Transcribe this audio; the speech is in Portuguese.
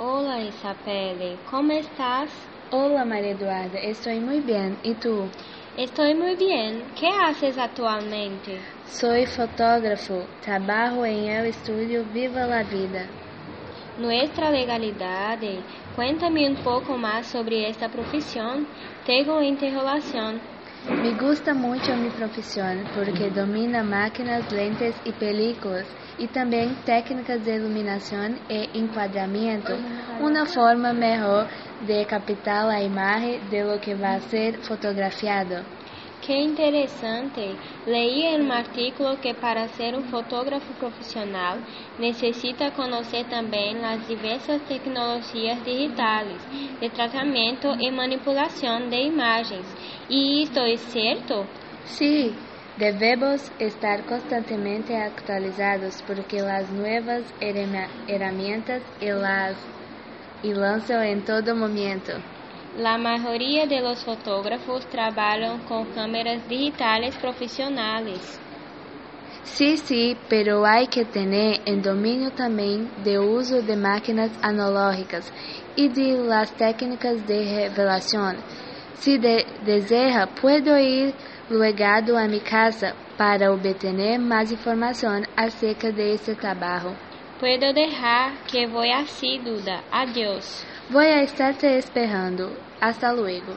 Hola Isabelle, ¿cómo estás? Hola María Eduarda, estoy muy bien. ¿Y tú? Estoy muy bien. ¿Qué haces actualmente? Soy fotógrafo. Trabajo en el estudio Viva la Vida. Nuestra legalidad. Cuéntame un poco más sobre esta profesión. Tengo interrogación. Me gusta mucho mi profesión porque domina máquinas, lentes y películas y también técnicas de iluminación e encuadramiento, una forma mejor de captar la imagen de lo que va a ser fotografiado. Que interessante! Leí em um artículo que para ser um fotógrafo profissional necessita conhecer também as diversas tecnologias digitais de tratamento e manipulação de imagens. E estou certo? Sí, debemos estar constantemente actualizados porque las nuevas herramientas y las y lanzan en todo momento. La mayoría de los fotógrafos trabajan con cámaras digitales profesionales. Sí, sí, pero hay que tener el dominio también de uso de máquinas analógicas y de las técnicas de revelación. Si de desea, puedo ir luego a mi casa para obtener más información acerca de este trabajo. Puedo dejar que voy así, Duda. Adiós. Voy a estarte esperando. Hasta luego.